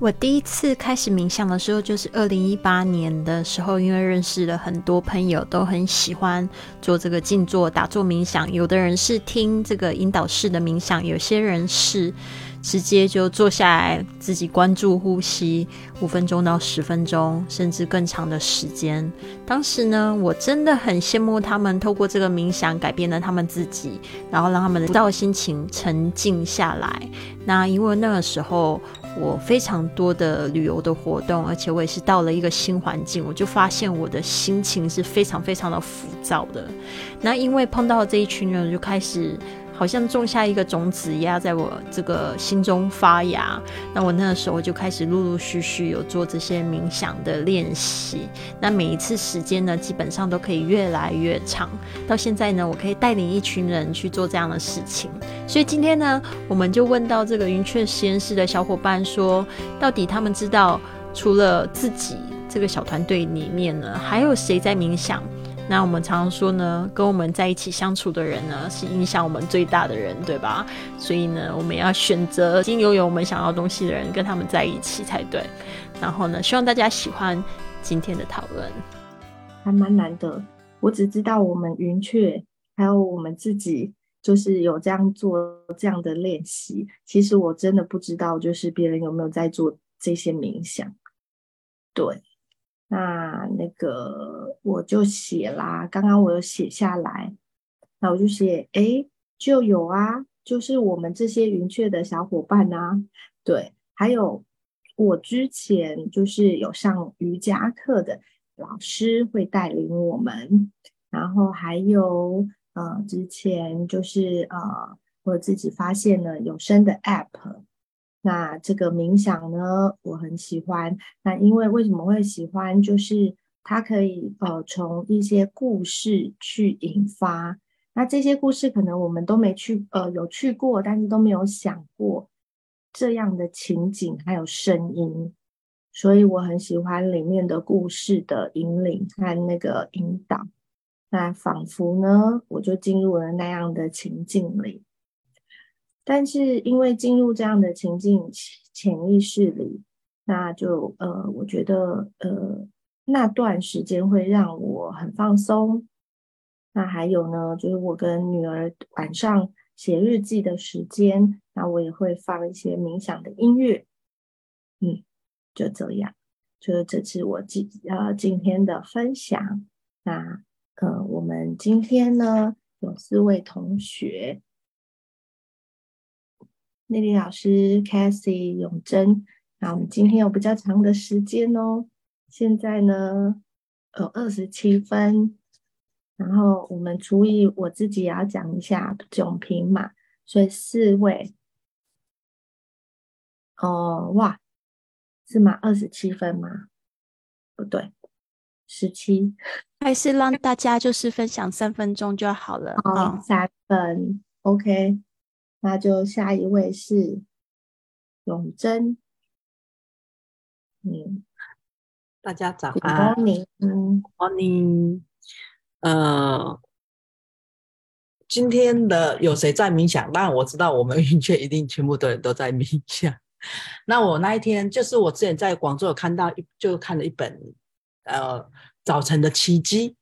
我第一次开始冥想的时候，就是二零一八年的时候，因为认识了很多朋友，都很喜欢做这个静坐、打坐冥想。有的人是听这个引导式的冥想，有些人是。直接就坐下来，自己关注呼吸五分钟到十分钟，甚至更长的时间。当时呢，我真的很羡慕他们，透过这个冥想改变了他们自己，然后让他们到心情沉静下来。那因为那个时候我非常多的旅游的活动，而且我也是到了一个新环境，我就发现我的心情是非常非常的浮躁的。那因为碰到这一群人，就开始。好像种下一个种子，压在我这个心中发芽。那我那个时候就开始陆陆续续有做这些冥想的练习。那每一次时间呢，基本上都可以越来越长。到现在呢，我可以带领一群人去做这样的事情。所以今天呢，我们就问到这个云雀实验室的小伙伴说，到底他们知道除了自己这个小团队里面呢，还有谁在冥想？那我们常常说呢，跟我们在一起相处的人呢，是影响我们最大的人，对吧？所以呢，我们要选择已经拥有我们想要东西的人，跟他们在一起才对。然后呢，希望大家喜欢今天的讨论，还蛮难得。我只知道我们云雀还有我们自己，就是有这样做这样的练习。其实我真的不知道，就是别人有没有在做这些冥想。对。那那个我就写啦，刚刚我有写下来，那我就写，哎，就有啊，就是我们这些云雀的小伙伴啊，对，还有我之前就是有上瑜伽课的老师会带领我们，然后还有呃，之前就是呃，我自己发现了有声的 app。那这个冥想呢，我很喜欢。那因为为什么会喜欢？就是它可以呃从一些故事去引发。那这些故事可能我们都没去呃有去过，但是都没有想过这样的情景还有声音，所以我很喜欢里面的故事的引领和那个引导。那仿佛呢，我就进入了那样的情境里。但是因为进入这样的情境潜意识里，那就呃，我觉得呃那段时间会让我很放松。那还有呢，就是我跟女儿晚上写日记的时间，那我也会放一些冥想的音乐。嗯，就这样，就是这是我今呃今天的分享。那呃，我们今天呢有四位同学。丽丽老师、c a s i e 永贞，那我们今天有比较长的时间哦。现在呢，有二十七分，然后我们除以我自己也要讲一下总评嘛，所以四位，哦，哇，是吗？二十七分吗？不对，十七，还是让大家就是分享三分钟就好了。好，三分，OK。那就下一位是永贞，嗯，大家早安，Morning，呃，今天的有谁在冥想？当然我知道，我们云雀一定全部的人都在冥想。那我那一天就是我之前在广州有看到一，就看了一本呃早晨的奇迹，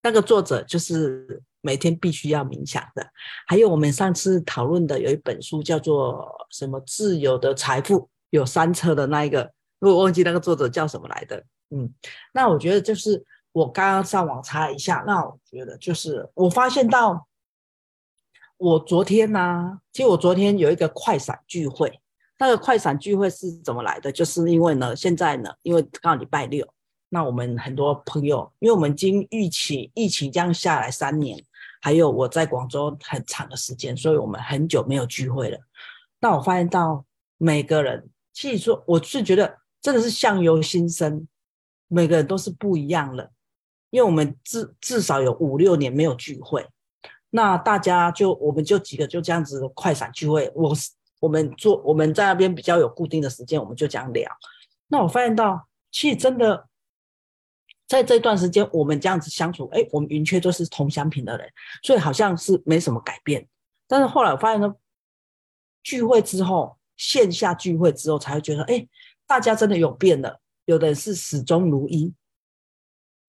那个作者就是。每天必须要冥想的，还有我们上次讨论的有一本书叫做什么“自由的财富”，有三册的那一个，我忘记那个作者叫什么来的。嗯，那我觉得就是我刚刚上网查一下，那我觉得就是我发现到，我昨天呢，其实我昨天有一个快闪聚会，那个快闪聚会是怎么来的？就是因为呢，现在呢，因为刚好礼拜六，那我们很多朋友，因为我们经疫情疫情这样下来三年。还有我在广州很长的时间，所以我们很久没有聚会了。那我发现到每个人，其实说我是觉得真的是相由心生，每个人都是不一样的。因为我们至至少有五六年没有聚会，那大家就我们就几个就这样子快闪聚会。我我们做我们在那边比较有固定的时间，我们就这样聊。那我发现到其实真的。在这段时间，我们这样子相处，哎，我们云雀都是同乡品的人，所以好像是没什么改变。但是后来我发现呢，聚会之后，线下聚会之后，才会觉得，哎，大家真的有变了。有的人是始终如一，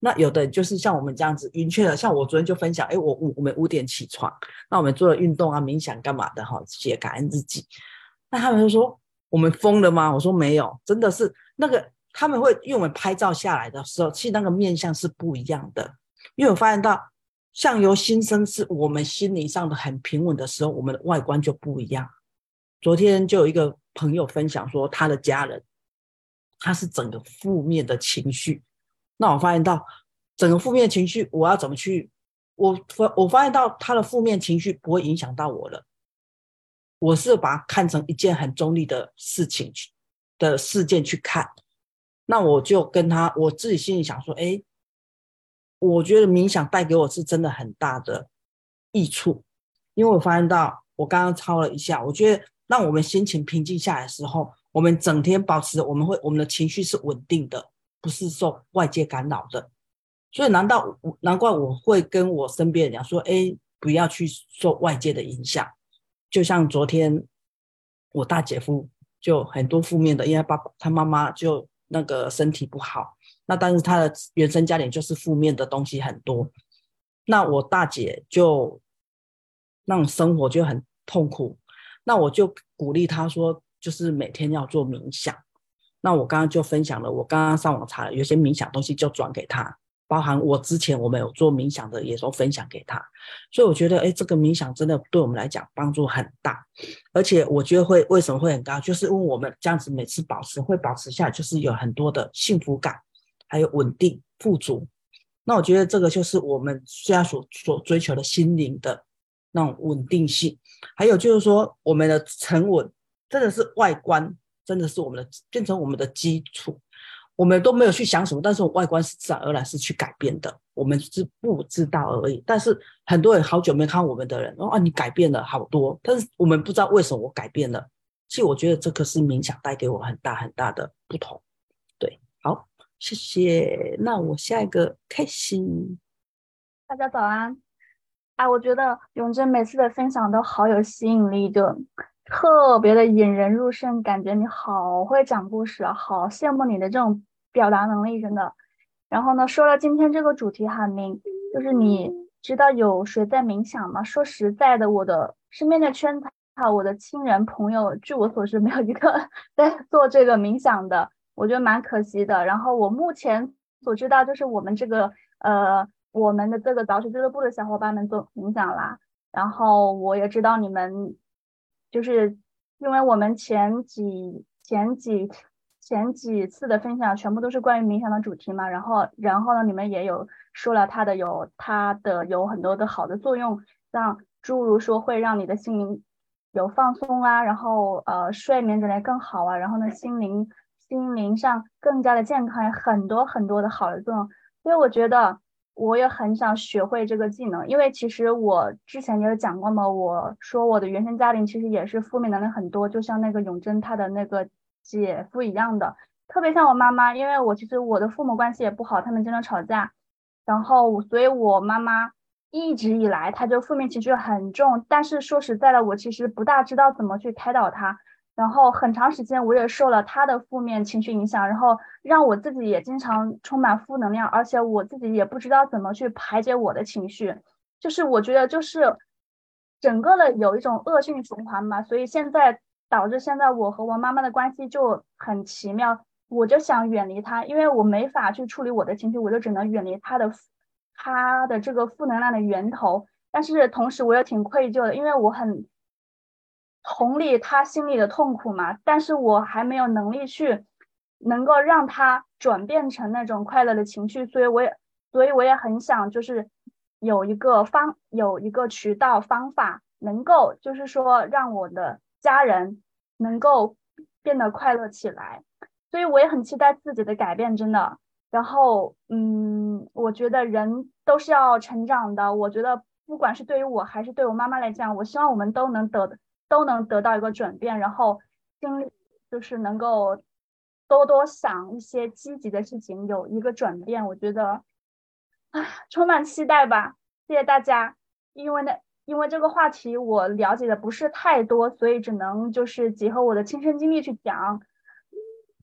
那有的人就是像我们这样子云雀的。像我昨天就分享，哎，我五我们五点起床，那我们做了运动啊、冥想干嘛的哈，写感恩日记。那他们就说我们疯了吗？我说没有，真的是那个他们会因为我们拍照下来的时候，其实那个面相是不一样的。因为我发现到相由心生，是我们心灵上的很平稳的时候，我们的外观就不一样。昨天就有一个朋友分享说，他的家人他是整个负面的情绪。那我发现到整个负面情绪，我要怎么去？我发我发现到他的负面情绪不会影响到我了。我是把它看成一件很中立的事情去的事件去看。那我就跟他，我自己心里想说，哎。我觉得冥想带给我是真的很大的益处，因为我发现到我刚刚抄了一下，我觉得让我们心情平静下来的时候，我们整天保持我们会我们的情绪是稳定的，不是受外界干扰的。所以难道难怪我会跟我身边人讲说，哎，不要去受外界的影响。就像昨天我大姐夫就很多负面的，因为爸爸他妈妈就那个身体不好。那但是他的原生家庭就是负面的东西很多，那我大姐就那种生活就很痛苦，那我就鼓励她说，就是每天要做冥想。那我刚刚就分享了，我刚刚上网查了，有些冥想东西就转给她，包含我之前我们有做冥想的，也都分享给他。所以我觉得，哎，这个冥想真的对我们来讲帮助很大，而且我觉得会为什么会很高，就是因为我们这样子每次保持会保持下来，就是有很多的幸福感。还有稳定富足，那我觉得这个就是我们现在所所追求的心灵的那种稳定性。还有就是说，我们的沉稳真的是外观，真的是我们的变成我们的基础。我们都没有去想什么，但是我外观是自然而然是去改变的，我们是不知道而已。但是很多人好久没看我们的人，哦啊，你改变了好多，但是我们不知道为什么我改变了。其实我觉得这个是冥想带给我很大很大的不同。对，好。谢谢，那我下一个开心。大家早安啊！我觉得永贞每次的分享都好有吸引力，就特别的引人入胜，感觉你好会讲故事啊，好羡慕你的这种表达能力，真的。然后呢，说了今天这个主题哈，明就是你知道有谁在冥想吗？说实在的，我的身边的圈子哈，我的亲人朋友，据我所知，没有一个 在做这个冥想的。我觉得蛮可惜的。然后我目前所知道，就是我们这个呃，我们的这个早起俱乐部的小伙伴们做冥想啦。然后我也知道你们，就是因为我们前几前几前几次的分享全部都是关于冥想的主题嘛。然后然后呢，你们也有说了它的有它的有很多的好的作用，像诸如说会让你的心灵有放松啊，然后呃睡眠质量更好啊，然后呢心灵。心灵上更加的健康，很多很多的好的作用，所以我觉得我也很想学会这个技能。因为其实我之前也有讲过嘛，我说我的原生家庭其实也是负面能量很多，就像那个永贞他的那个姐夫一样的，特别像我妈妈，因为我其实我的父母关系也不好，他们经常吵架，然后所以我妈妈一直以来她就负面情绪很重，但是说实在的，我其实不大知道怎么去开导她。然后很长时间我也受了他的负面情绪影响，然后让我自己也经常充满负能量，而且我自己也不知道怎么去排解我的情绪，就是我觉得就是整个的有一种恶性循环嘛，所以现在导致现在我和我妈妈的关系就很奇妙，我就想远离他，因为我没法去处理我的情绪，我就只能远离他的他的这个负能量的源头，但是同时我也挺愧疚的，因为我很。同理他心里的痛苦嘛，但是我还没有能力去能够让他转变成那种快乐的情绪，所以我也，所以我也很想就是有一个方，有一个渠道方法，能够就是说让我的家人能够变得快乐起来，所以我也很期待自己的改变，真的。然后，嗯，我觉得人都是要成长的，我觉得不管是对于我还是对我妈妈来讲，我希望我们都能得。都能得到一个转变，然后经历就是能够多多想一些积极的事情，有一个转变。我觉得，啊，充满期待吧。谢谢大家，因为那，因为这个话题我了解的不是太多，所以只能就是结合我的亲身经历去讲。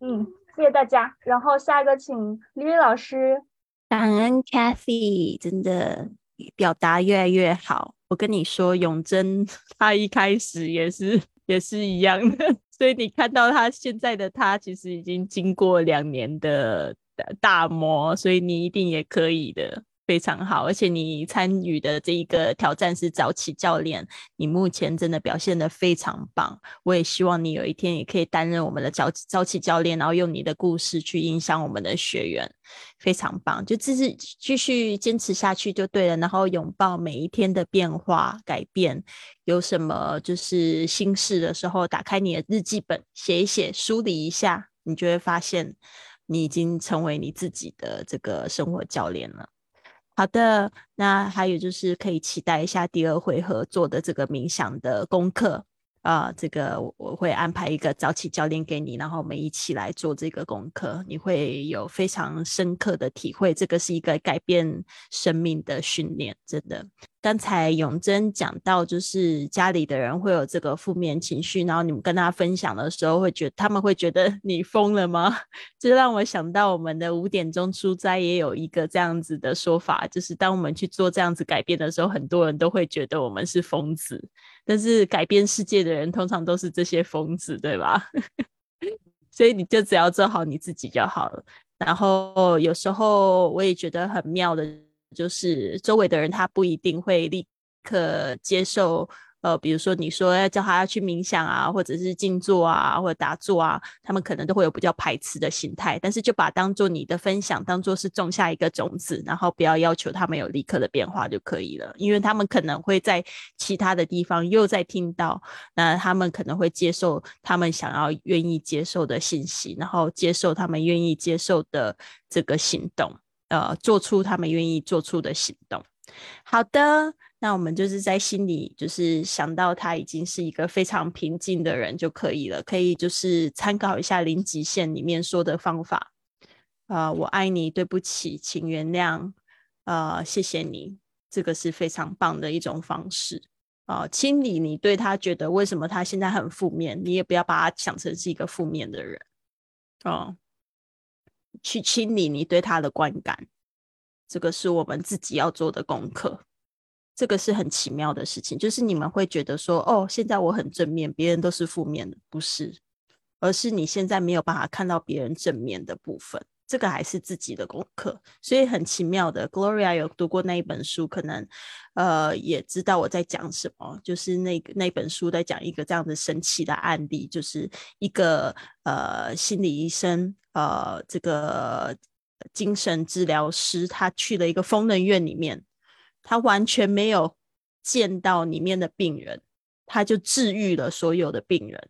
嗯，谢谢大家。然后下一个请李李老师。感恩 Kathy，真的表达越来越好。我跟你说，永贞 他一开始也是也是一样的，所以你看到他现在的他，其实已经经过两年的大磨，所以你一定也可以的。非常好，而且你参与的这一个挑战是早起教练，你目前真的表现的非常棒。我也希望你有一天也可以担任我们的早早起教练，然后用你的故事去影响我们的学员，非常棒。就继续继续坚持下去就对了，然后拥抱每一天的变化改变。有什么就是心事的时候，打开你的日记本写一写，梳理一下，你就会发现你已经成为你自己的这个生活教练了。好的，那还有就是可以期待一下第二回合做的这个冥想的功课啊，这个我会安排一个早起教练给你，然后我们一起来做这个功课，你会有非常深刻的体会，这个是一个改变生命的训练，真的。刚才永贞讲到，就是家里的人会有这个负面情绪，然后你们跟他分享的时候，会觉他们会觉得 你疯了吗？这让我想到我们的五点钟出斋也有一个这样子的说法，就是当我们去做这样子改变的时候，很多人都会觉得我们是疯子，但是改变世界的人通常都是这些疯子，对吧？所以你就只要做好你自己就好了。然后有时候我也觉得很妙的。就是周围的人，他不一定会立刻接受。呃，比如说你说要叫他去冥想啊，或者是静坐啊，或者打坐啊，他们可能都会有比较排斥的心态。但是就把当做你的分享，当做是种下一个种子，然后不要要求他们有立刻的变化就可以了。因为他们可能会在其他的地方又在听到，那他们可能会接受他们想要愿意接受的信息，然后接受他们愿意接受的这个行动。呃，做出他们愿意做出的行动。好的，那我们就是在心里就是想到他已经是一个非常平静的人就可以了。可以就是参考一下零极限里面说的方法。呃，我爱你，对不起，请原谅，呃，谢谢你，这个是非常棒的一种方式。啊，清理你对他觉得为什么他现在很负面，你也不要把他想成是一个负面的人。哦。去清理你对他的观感，这个是我们自己要做的功课。这个是很奇妙的事情，就是你们会觉得说，哦，现在我很正面，别人都是负面的，不是，而是你现在没有办法看到别人正面的部分。这个还是自己的功课，所以很奇妙的。Gloria 有读过那一本书，可能呃也知道我在讲什么。就是那个那本书在讲一个这样的神奇的案例，就是一个呃心理医生，呃这个精神治疗师，他去了一个疯人院里面，他完全没有见到里面的病人，他就治愈了所有的病人。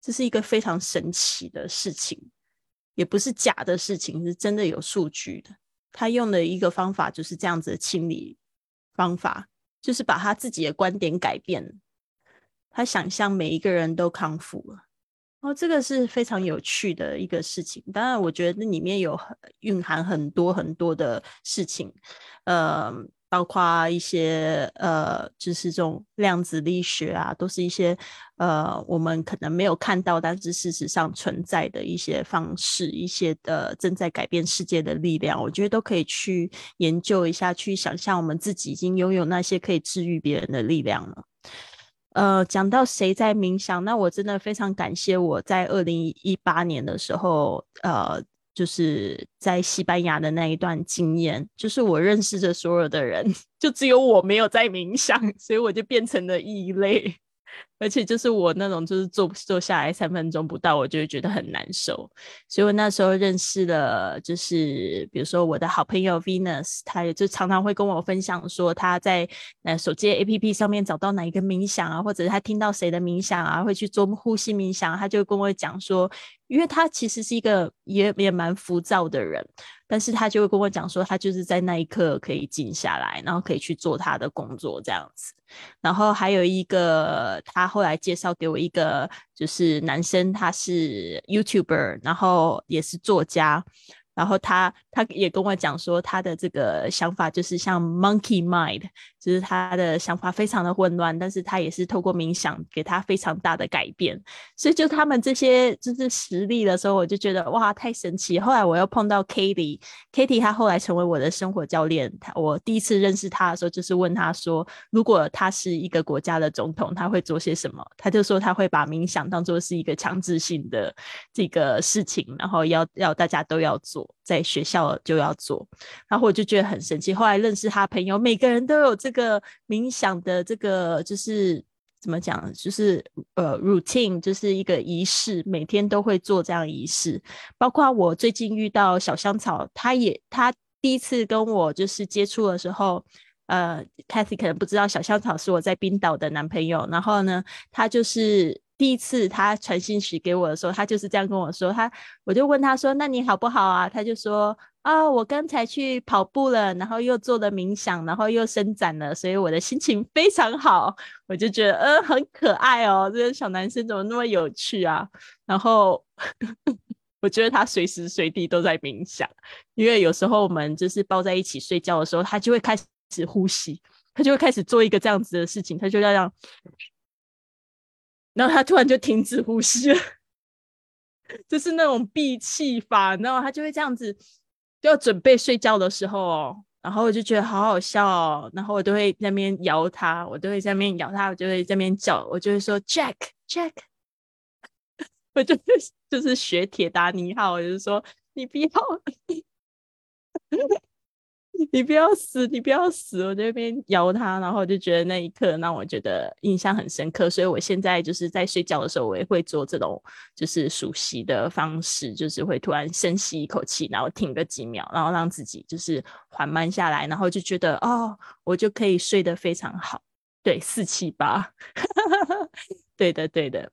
这是一个非常神奇的事情。也不是假的事情，是真的有数据的。他用的一个方法就是这样子的清理方法，就是把他自己的观点改变。他想象每一个人都康复了，哦，这个是非常有趣的一个事情。当然，我觉得那里面有蕴含很多很多的事情，呃。包括一些呃，就是这种量子力学啊，都是一些呃，我们可能没有看到，但是事实上存在的一些方式，一些的正在改变世界的力量，我觉得都可以去研究一下，去想象我们自己已经拥有那些可以治愈别人的力量了。呃，讲到谁在冥想，那我真的非常感谢我在二零一八年的时候，呃。就是在西班牙的那一段经验，就是我认识的所有的人，就只有我没有在冥想，所以我就变成了异类。而且就是我那种，就是坐坐下来三分钟不到，我就会觉得很难受。所以我那时候认识了，就是比如说我的好朋友 Venus，他也就常常会跟我分享说他在呃手机 APP 上面找到哪一个冥想啊，或者他听到谁的冥想啊，会去做呼吸冥想，他就跟我讲说，因为他其实是一个也也蛮浮躁的人。但是他就会跟我讲说，他就是在那一刻可以静下来，然后可以去做他的工作这样子。然后还有一个，他后来介绍给我一个，就是男生，他是 YouTuber，然后也是作家。然后他他也跟我讲说，他的这个想法就是像 Monkey Mind，就是他的想法非常的混乱，但是他也是透过冥想给他非常大的改变。所以就他们这些就是实力的时候，我就觉得哇，太神奇。后来我又碰到 Katie，Katie 他后来成为我的生活教练。他我第一次认识他的时候，就是问他说，如果他是一个国家的总统，他会做些什么？他就说他会把冥想当做是一个强制性的这个事情，然后要要大家都要做，在学校就要做。然后我就觉得很神奇。后来认识他朋友，每个人都有这个冥想的这个就是怎么讲，就是呃 routine，就是一个仪式，每天都会做这样仪式。包括我最近遇到小香草，他也他第一次跟我就是接触的时候，呃，Cathy 可能不知道小香草是我在冰岛的男朋友。然后呢，他就是第一次他传信息给我的时候，他就是这样跟我说，他我就问他说：“那你好不好啊？”他就说。啊，我刚才去跑步了，然后又做了冥想，然后又伸展了，所以我的心情非常好。我就觉得，嗯，很可爱哦，这个小男生怎么那么有趣啊？然后 我觉得他随时随地都在冥想，因为有时候我们就是抱在一起睡觉的时候，他就会开始呼吸，他就会开始做一个这样子的事情，他就要让，然后他突然就停止呼吸了，就是那种闭气法，然后他就会这样子。就要准备睡觉的时候，哦然后我就觉得好好笑哦，然后我都会在那边摇他，我都会在那边摇他，我就会在那边叫，我就会说 Jack Jack，我就就是学铁达尼号，我就说你不要。你不要死，你不要死！我在那边摇他，然后我就觉得那一刻让我觉得印象很深刻，所以我现在就是在睡觉的时候，我也会做这种就是熟悉的方式，就是会突然深吸一口气，然后停个几秒，然后让自己就是缓慢下来，然后就觉得哦，我就可以睡得非常好。对，四七八，对的，对的。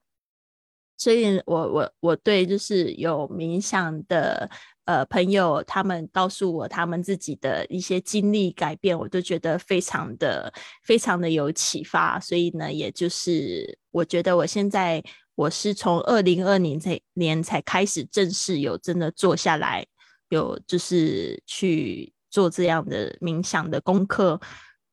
所以我我我对就是有冥想的。呃，朋友他们告诉我他们自己的一些经历改变，我都觉得非常的非常的有启发。所以呢，也就是我觉得我现在我是从二零二零这年才开始正式有真的坐下来，有就是去做这样的冥想的功课。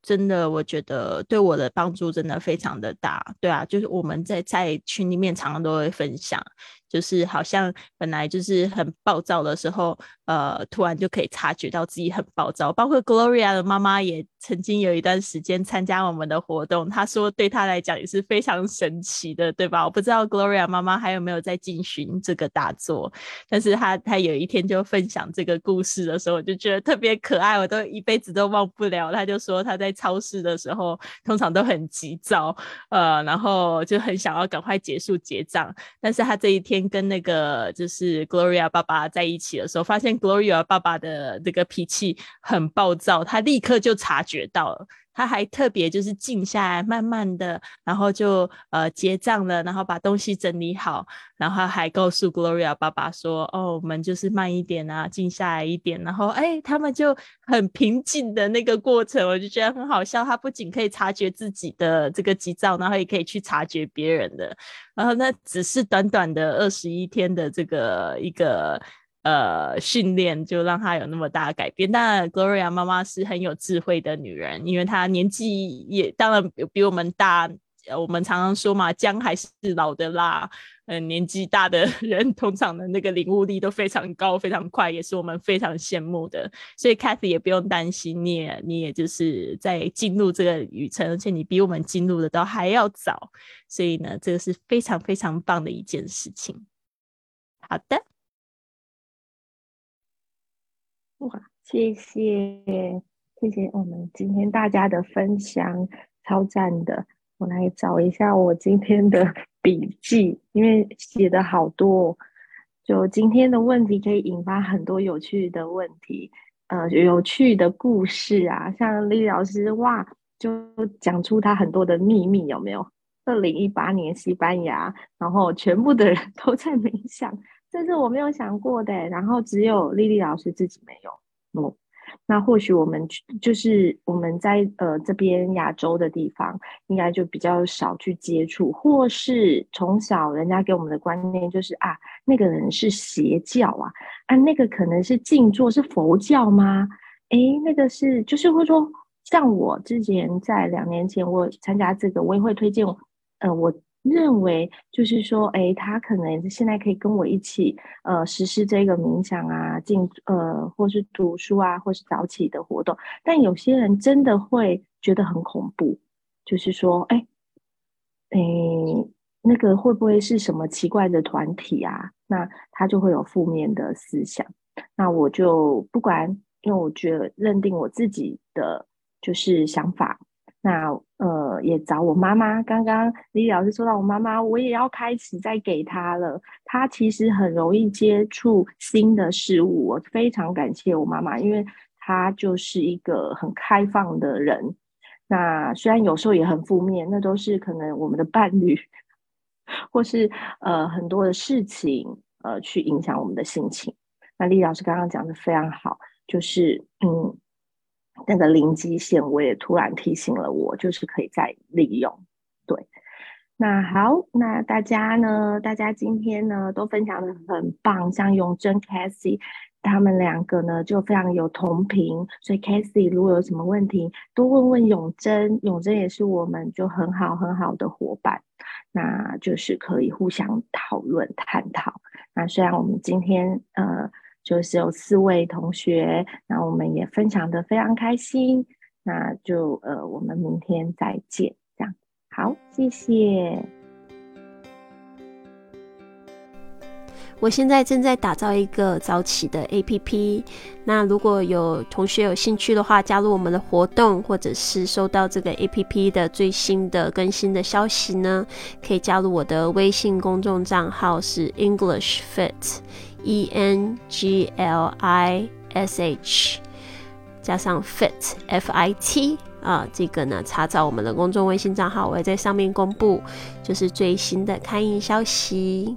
真的，我觉得对我的帮助真的非常的大。对啊，就是我们在在群里面常常都会分享。就是好像本来就是很暴躁的时候，呃，突然就可以察觉到自己很暴躁。包括 Gloria 的妈妈也曾经有一段时间参加我们的活动，她说对她来讲也是非常神奇的，对吧？我不知道 Gloria 妈妈还有没有在进行这个打坐，但是她她有一天就分享这个故事的时候，我就觉得特别可爱，我都一辈子都忘不了。她就说她在超市的时候通常都很急躁，呃，然后就很想要赶快结束结账，但是她这一天。跟那个就是 Gloria 爸爸在一起的时候，发现 Gloria 爸爸的这个脾气很暴躁，他立刻就察觉到了。他还特别就是静下来，慢慢的，然后就呃结账了，然后把东西整理好，然后还告诉 Gloria 爸爸说：“哦，我们就是慢一点啊，静下来一点。”然后哎，他们就很平静的那个过程，我就觉得很好笑。他不仅可以察觉自己的这个急躁，然后也可以去察觉别人的。然后那只是短短的二十一天的这个一个。呃，训练就让他有那么大的改变。当然，Gloria 妈妈是很有智慧的女人，因为她年纪也当然比我们大。我们常常说嘛，姜还是老的辣。嗯，年纪大的 人通常的那个领悟力都非常高，非常快，也是我们非常羡慕的。所以 Cathy 也不用担心，你也你也就是在进入这个旅程，而且你比我们进入的都还要早。所以呢，这个是非常非常棒的一件事情。好的。哇，谢谢谢谢我们今天大家的分享，超赞的！我来找一下我今天的 笔记，因为写的好多，就今天的问题可以引发很多有趣的问题，呃，有趣的故事啊，像李老师哇，就讲出他很多的秘密，有没有？二零一八年西班牙，然后全部的人 都在冥想。这是我没有想过的，然后只有丽丽老师自己没有。嗯，那或许我们就是我们在呃这边亚洲的地方，应该就比较少去接触，或是从小人家给我们的观念就是啊，那个人是邪教啊，啊，那个可能是静坐是佛教吗？诶，那个是就是会说像我之前在两年前我参加这个，我也会推荐，呃，我认为就是说，哎，他可能现在可以跟我一起，呃，实施这个冥想啊，进呃，或是读书啊，或是早起的活动。但有些人真的会觉得很恐怖，就是说，哎，哎，那个会不会是什么奇怪的团体啊？那他就会有负面的思想。那我就不管，因为我觉得认定我自己的就是想法。那呃，也找我妈妈。刚刚李老师说到我妈妈，我也要开始再给她了。她其实很容易接触新的事物，我非常感谢我妈妈，因为她就是一个很开放的人。那虽然有时候也很负面，那都是可能我们的伴侣或是呃很多的事情呃去影响我们的心情。那李老师刚刚讲的非常好，就是嗯。那个零基线，我也突然提醒了我，就是可以再利用。对，那好，那大家呢？大家今天呢都分享的很棒，像永贞、c a s i e 他们两个呢就非常有同频，所以 c a s i e 如果有什么问题，多问问永贞，永贞也是我们就很好很好的伙伴，那就是可以互相讨论探讨。那虽然我们今天呃。就是有四位同学，那我们也分享的非常开心，那就呃，我们明天再见，这样好，谢谢。我现在正在打造一个早起的 APP，那如果有同学有兴趣的话，加入我们的活动，或者是收到这个 APP 的最新的更新的消息呢，可以加入我的微信公众账号是 English Fit。E N G L I S H 加上 Fit F I T 啊，这个呢，查找我们的公众微信账号，我会在上面公布，就是最新的开印消息。